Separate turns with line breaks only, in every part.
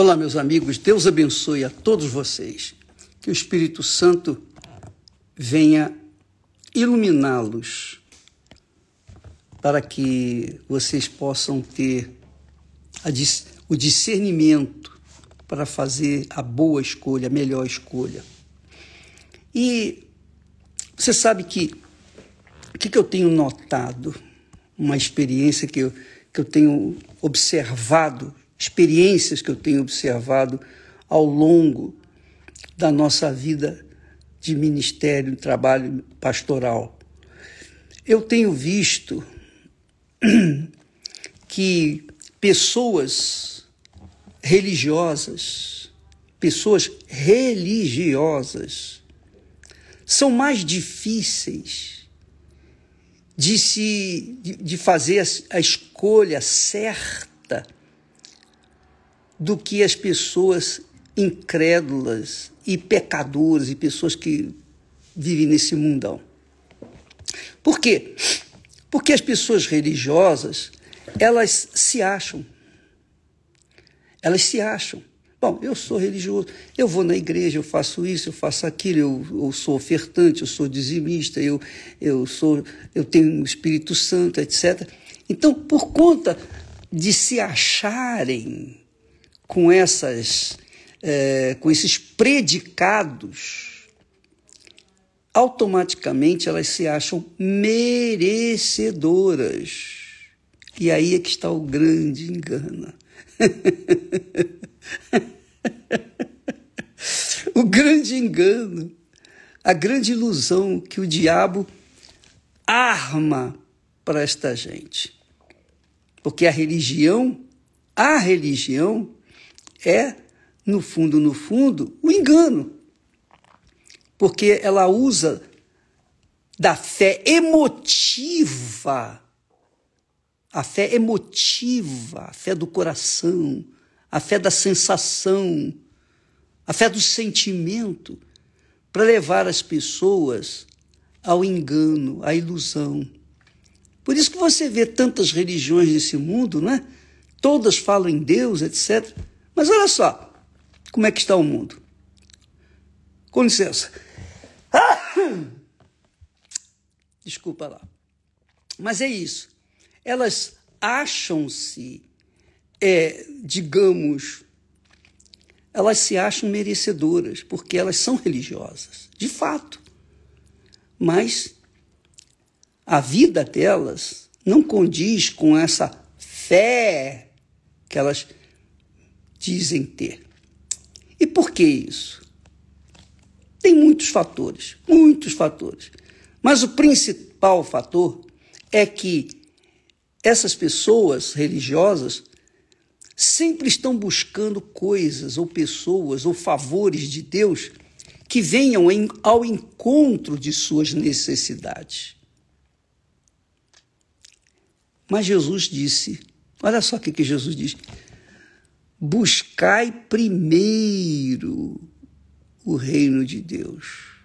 Olá, meus amigos, Deus abençoe a todos vocês. Que o Espírito Santo venha iluminá-los para que vocês possam ter o discernimento para fazer a boa escolha, a melhor escolha. E você sabe que o que, que eu tenho notado, uma experiência que eu, que eu tenho observado, experiências que eu tenho observado ao longo da nossa vida de ministério, trabalho pastoral. Eu tenho visto que pessoas religiosas, pessoas religiosas, são mais difíceis de se de fazer a escolha certa do que as pessoas incrédulas e pecadores e pessoas que vivem nesse mundão. Por quê? Porque as pessoas religiosas, elas se acham. Elas se acham. Bom, eu sou religioso, eu vou na igreja, eu faço isso, eu faço aquilo, eu, eu sou ofertante, eu sou dizimista, eu, eu, sou, eu tenho o Espírito Santo, etc. Então, por conta de se acharem com essas, é, com esses predicados, automaticamente elas se acham merecedoras. E aí é que está o grande engano. o grande engano, a grande ilusão que o diabo arma para esta gente. Porque a religião, a religião é, no fundo, no fundo, o engano. Porque ela usa da fé emotiva, a fé emotiva, a fé do coração, a fé da sensação, a fé do sentimento, para levar as pessoas ao engano, à ilusão. Por isso que você vê tantas religiões nesse mundo, não é? Todas falam em Deus, etc. Mas olha só, como é que está o mundo? Com licença. Desculpa lá. Mas é isso. Elas acham-se é, digamos, elas se acham merecedoras, porque elas são religiosas, de fato. Mas a vida delas não condiz com essa fé que elas dizem ter. E por que isso? Tem muitos fatores, muitos fatores. Mas o principal fator é que essas pessoas religiosas sempre estão buscando coisas ou pessoas ou favores de Deus que venham em, ao encontro de suas necessidades. Mas Jesus disse: olha só o que, Jesus diz. Buscai primeiro o reino de Deus.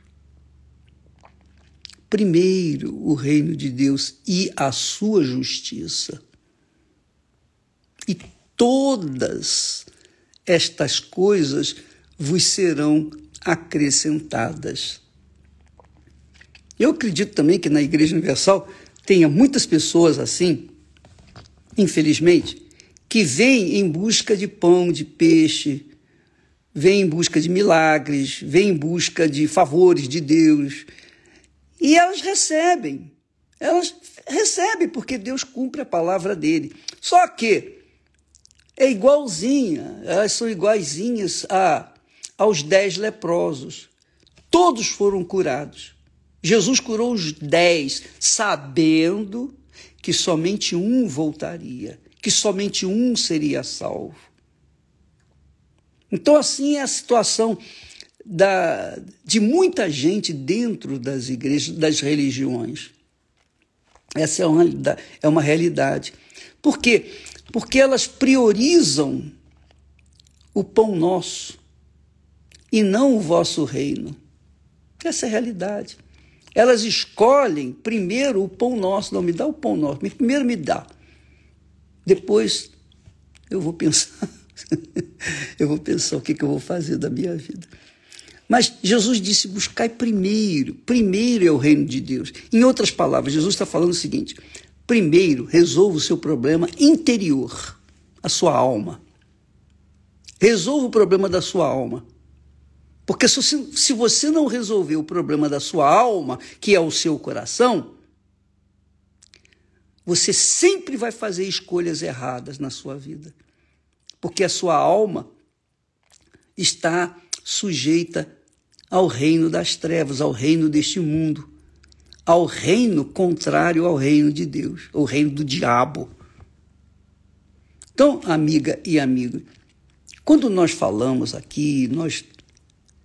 Primeiro o reino de Deus e a sua justiça. E todas estas coisas vos serão acrescentadas. Eu acredito também que na Igreja Universal tenha muitas pessoas assim, infelizmente, que vêm em busca de pão, de peixe, vêm em busca de milagres, vêm em busca de favores de Deus. E elas recebem. Elas recebem porque Deus cumpre a palavra dele. Só que é igualzinha, elas são iguaizinhas a, aos dez leprosos. Todos foram curados. Jesus curou os dez, sabendo que somente um voltaria, que somente um seria salvo. Então, assim é a situação da, de muita gente dentro das igrejas, das religiões. Essa é uma, é uma realidade. Por quê? porque elas priorizam o pão nosso e não o vosso reino. Essa é a realidade. Elas escolhem primeiro o pão nosso, não me dá o pão nosso, primeiro me dá. Depois eu vou pensar eu vou pensar o que, que eu vou fazer da minha vida. Mas Jesus disse: buscai primeiro, primeiro é o reino de Deus. Em outras palavras, Jesus está falando o seguinte: primeiro resolva o seu problema interior, a sua alma. Resolva o problema da sua alma. Porque se, se você não resolver o problema da sua alma, que é o seu coração, você sempre vai fazer escolhas erradas na sua vida. Porque a sua alma está sujeita ao reino das trevas, ao reino deste mundo, ao reino contrário ao reino de Deus, o reino do diabo. Então, amiga e amigo, quando nós falamos aqui, nós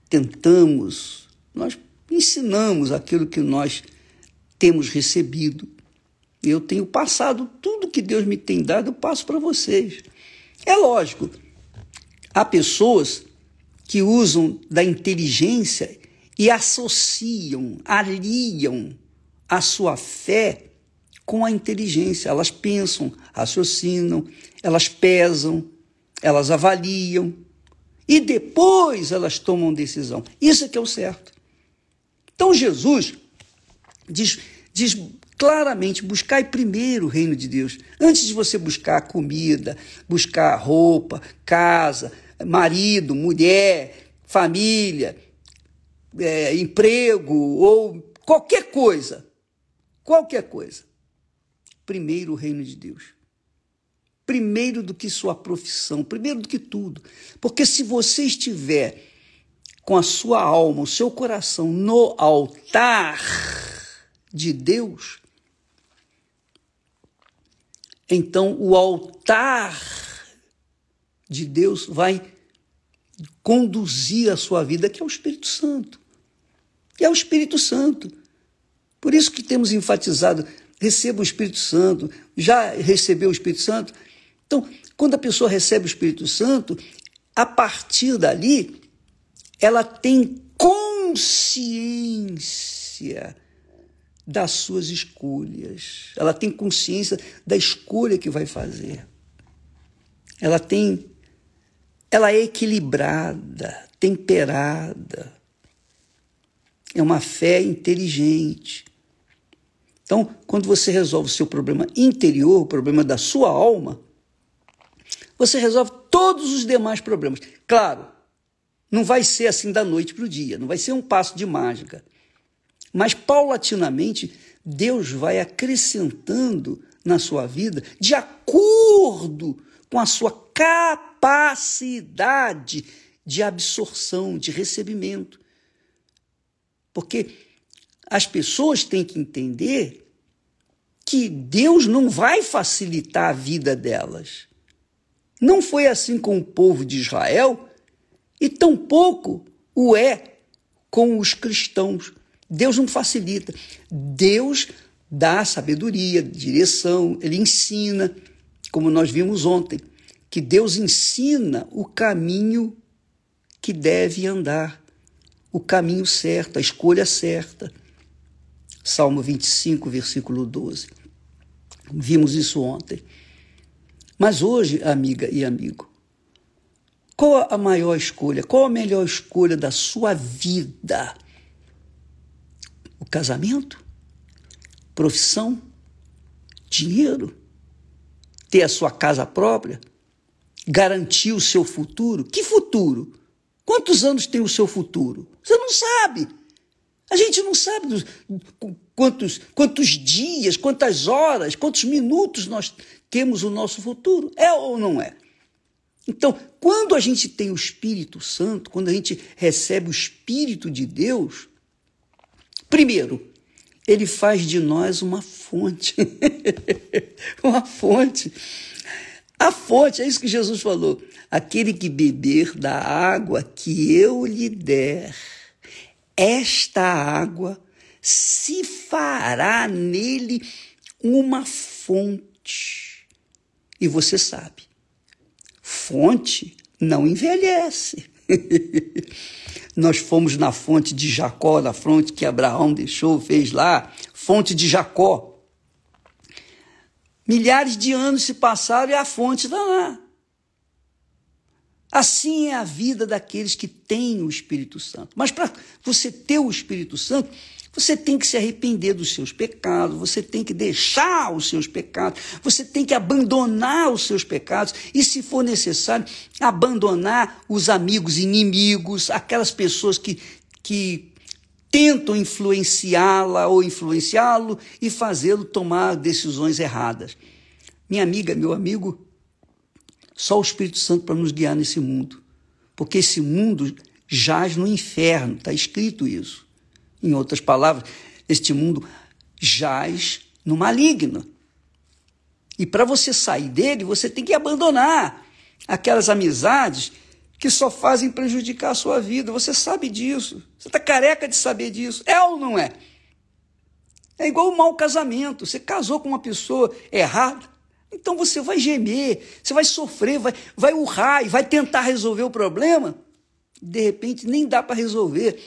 tentamos, nós ensinamos aquilo que nós temos recebido. Eu tenho passado tudo que Deus me tem dado, eu passo para vocês. É lógico, há pessoas que usam da inteligência e associam, aliam a sua fé com a inteligência. Elas pensam, raciocinam, elas pesam, elas avaliam e depois elas tomam decisão. Isso é que é o certo. Então Jesus diz, diz claramente: buscai primeiro o reino de Deus. Antes de você buscar comida, buscar roupa, casa, marido, mulher, família, é, emprego ou qualquer coisa. Qualquer coisa. Primeiro o reino de Deus primeiro do que sua profissão, primeiro do que tudo. Porque se você estiver com a sua alma, o seu coração no altar de Deus, então o altar de Deus vai conduzir a sua vida, que é o Espírito Santo. E é o Espírito Santo. Por isso que temos enfatizado: receba o Espírito Santo. Já recebeu o Espírito Santo? Então, quando a pessoa recebe o Espírito Santo, a partir dali, ela tem consciência das suas escolhas. Ela tem consciência da escolha que vai fazer. Ela tem ela é equilibrada, temperada. É uma fé inteligente. Então, quando você resolve o seu problema interior, o problema da sua alma, você resolve todos os demais problemas. Claro, não vai ser assim da noite para o dia, não vai ser um passo de mágica. Mas paulatinamente, Deus vai acrescentando na sua vida de acordo com a sua capacidade de absorção, de recebimento. Porque as pessoas têm que entender que Deus não vai facilitar a vida delas. Não foi assim com o povo de Israel e tampouco o é com os cristãos. Deus não facilita. Deus dá sabedoria, direção, ele ensina, como nós vimos ontem, que Deus ensina o caminho que deve andar, o caminho certo, a escolha certa. Salmo 25, versículo 12. Vimos isso ontem. Mas hoje, amiga e amigo, qual a maior escolha? Qual a melhor escolha da sua vida? O casamento? Profissão? Dinheiro? Ter a sua casa própria? Garantir o seu futuro? Que futuro? Quantos anos tem o seu futuro? Você não sabe. A gente não sabe dos, quantos, quantos dias, quantas horas, quantos minutos nós temos o nosso futuro. É ou não é? Então, quando a gente tem o Espírito Santo, quando a gente recebe o Espírito de Deus, primeiro, ele faz de nós uma fonte. uma fonte. A fonte, é isso que Jesus falou. Aquele que beber da água que eu lhe der, esta água se fará nele uma fonte e você sabe, fonte não envelhece. Nós fomos na fonte de Jacó, na fonte que Abraão deixou, fez lá, fonte de Jacó. Milhares de anos se passaram e a fonte está lá. Assim é a vida daqueles que têm o Espírito Santo. Mas para você ter o Espírito Santo, você tem que se arrepender dos seus pecados, você tem que deixar os seus pecados, você tem que abandonar os seus pecados e, se for necessário, abandonar os amigos inimigos, aquelas pessoas que, que tentam influenciá-la ou influenciá-lo e fazê-lo tomar decisões erradas. Minha amiga, meu amigo, só o Espírito Santo para nos guiar nesse mundo. Porque esse mundo jaz no inferno, está escrito isso. Em outras palavras, este mundo jaz no maligno. E para você sair dele, você tem que abandonar aquelas amizades que só fazem prejudicar a sua vida. Você sabe disso. Você está careca de saber disso. É ou não é? É igual um mau casamento. Você casou com uma pessoa errada, então você vai gemer, você vai sofrer, vai, vai urrar e vai tentar resolver o problema. De repente nem dá para resolver.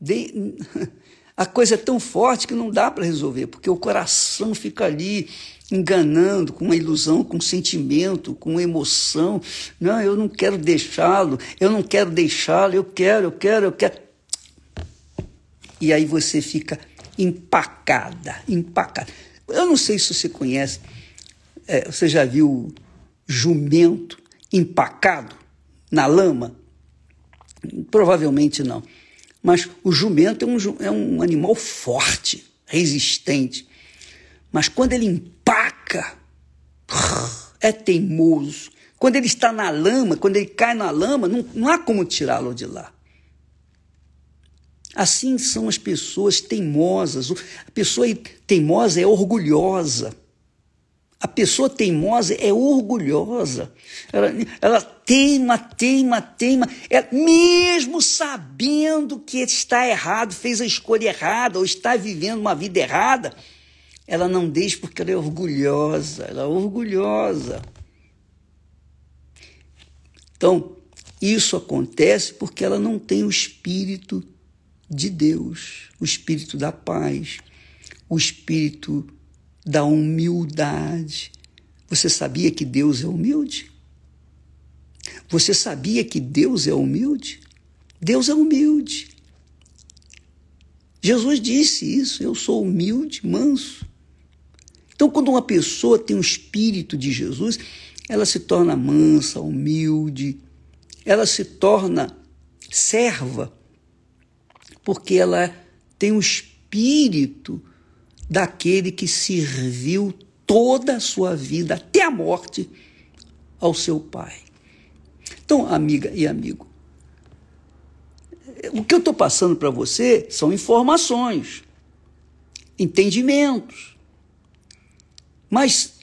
De... A coisa é tão forte que não dá para resolver, porque o coração fica ali enganando com uma ilusão, com um sentimento, com uma emoção. Não, eu não quero deixá-lo, eu não quero deixá-lo, eu quero, eu quero, eu quero. E aí você fica empacada, empacada. Eu não sei se você conhece é, você já viu jumento empacado na lama? Provavelmente não. Mas o jumento é um, é um animal forte, resistente. Mas quando ele empaca, é teimoso. Quando ele está na lama, quando ele cai na lama, não, não há como tirá-lo de lá. Assim são as pessoas teimosas. A pessoa teimosa é orgulhosa. A pessoa teimosa é orgulhosa. Ela, ela teima, teima, teima. É, mesmo sabendo que está errado, fez a escolha errada ou está vivendo uma vida errada, ela não deixa porque ela é orgulhosa. Ela é orgulhosa. Então, isso acontece porque ela não tem o espírito de Deus, o espírito da paz, o espírito da humildade. Você sabia que Deus é humilde? Você sabia que Deus é humilde? Deus é humilde. Jesus disse isso: eu sou humilde, manso. Então, quando uma pessoa tem o espírito de Jesus, ela se torna mansa, humilde, ela se torna serva, porque ela tem o espírito daquele que serviu toda a sua vida, até a morte, ao seu pai. Então, amiga e amigo, o que eu estou passando para você são informações, entendimentos. Mas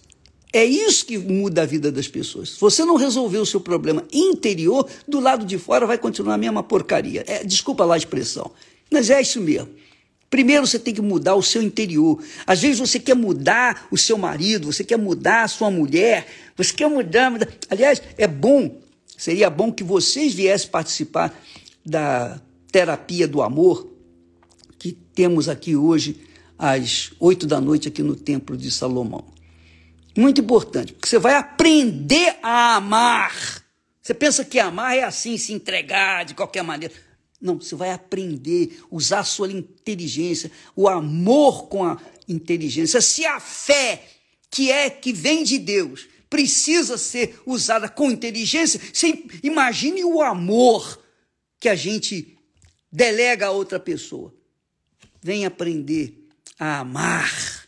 é isso que muda a vida das pessoas. Se você não resolver o seu problema interior, do lado de fora vai continuar a mesma porcaria. É, desculpa lá a expressão, mas é isso mesmo. Primeiro você tem que mudar o seu interior. Às vezes você quer mudar o seu marido, você quer mudar a sua mulher, você quer mudar. mudar. Aliás, é bom, seria bom que vocês viessem participar da terapia do amor que temos aqui hoje às oito da noite aqui no Templo de Salomão. Muito importante, porque você vai aprender a amar. Você pensa que amar é assim, se entregar de qualquer maneira. Não, você vai aprender, usar a sua inteligência, o amor com a inteligência. Se a fé que é que vem de Deus precisa ser usada com inteligência, você imagine o amor que a gente delega a outra pessoa. Vem aprender a amar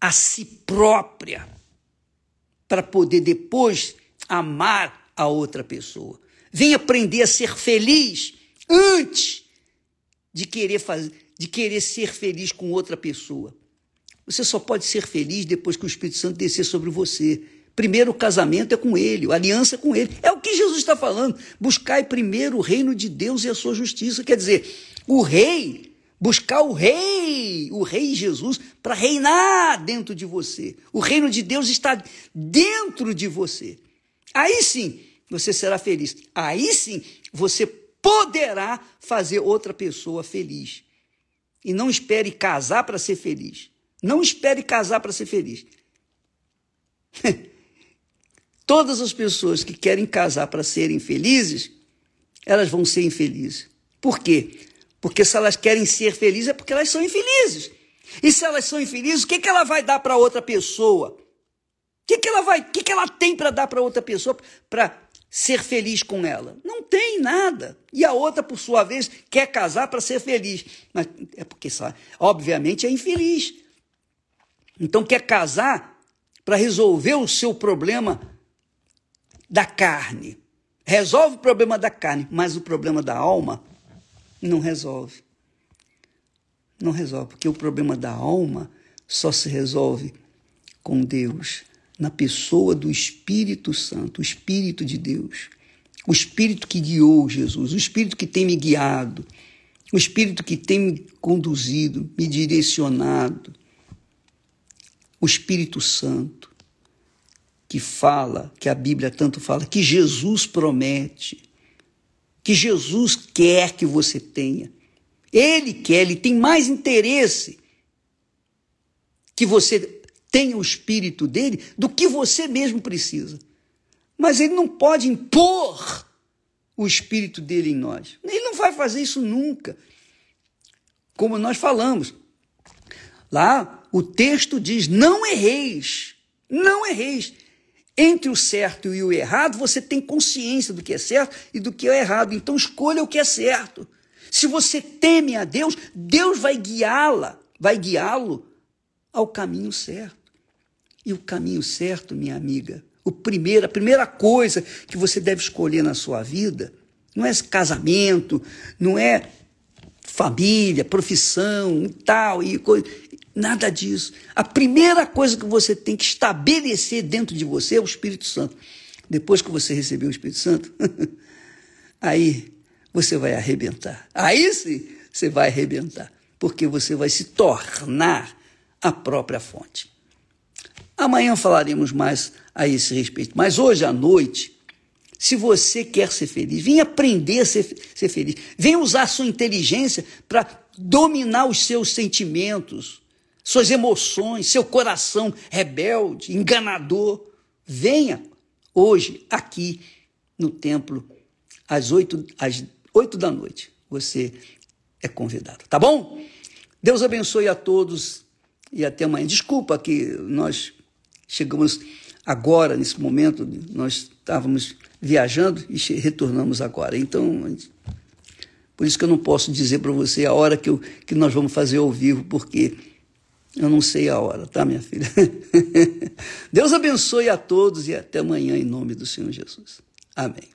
a si própria para poder depois amar a outra pessoa. Vem aprender a ser feliz antes de querer fazer, de querer ser feliz com outra pessoa. Você só pode ser feliz depois que o Espírito Santo descer sobre você. Primeiro o casamento é com ele, a aliança é com ele. É o que Jesus está falando. Buscai primeiro o reino de Deus e a sua justiça. Quer dizer, o rei, buscar o rei, o rei Jesus, para reinar dentro de você. O reino de Deus está dentro de você. Aí sim você será feliz. Aí sim você poderá fazer outra pessoa feliz. E não espere casar para ser feliz. Não espere casar para ser feliz. Todas as pessoas que querem casar para serem felizes, elas vão ser infelizes. Por quê? Porque se elas querem ser felizes é porque elas são infelizes. E se elas são infelizes, o que, que ela vai dar para outra pessoa? O que, que ela vai, o que, que ela tem para dar para outra pessoa para ser feliz com ela? Não tem nada. E a outra, por sua vez, quer casar para ser feliz. Mas é porque, obviamente, é infeliz. Então quer casar para resolver o seu problema da carne. Resolve o problema da carne, mas o problema da alma não resolve. Não resolve, porque o problema da alma só se resolve com Deus, na pessoa do Espírito Santo, o Espírito de Deus. O Espírito que guiou Jesus, o Espírito que tem me guiado, o Espírito que tem me conduzido, me direcionado. O Espírito Santo que fala, que a Bíblia tanto fala, que Jesus promete, que Jesus quer que você tenha. Ele quer, ele tem mais interesse que você tenha o espírito dele do que você mesmo precisa. Mas ele não pode impor o espírito dele em nós. Ele não vai fazer isso nunca. Como nós falamos. Lá o texto diz: não erreis, não erreis. Entre o certo e o errado, você tem consciência do que é certo e do que é errado. Então escolha o que é certo. Se você teme a Deus, Deus vai guiá-la, vai guiá-lo ao caminho certo. E o caminho certo, minha amiga, o primeiro, a primeira coisa que você deve escolher na sua vida não é casamento, não é família, profissão tal, e coisa. Nada disso. A primeira coisa que você tem que estabelecer dentro de você é o Espírito Santo. Depois que você receber o Espírito Santo, aí você vai arrebentar. Aí sim você vai arrebentar, porque você vai se tornar a própria fonte. Amanhã falaremos mais a esse respeito. Mas hoje à noite, se você quer ser feliz, vem aprender a ser, ser feliz. Vem usar sua inteligência para dominar os seus sentimentos suas emoções, seu coração rebelde, enganador. Venha hoje aqui no templo às oito, às da noite. Você é convidado, tá bom? Deus abençoe a todos e até amanhã. Desculpa que nós chegamos agora, nesse momento, nós estávamos viajando e retornamos agora. Então, por isso que eu não posso dizer para você a hora que, eu, que nós vamos fazer ao vivo, porque eu não sei a hora, tá, minha filha? Deus abençoe a todos e até amanhã, em nome do Senhor Jesus. Amém.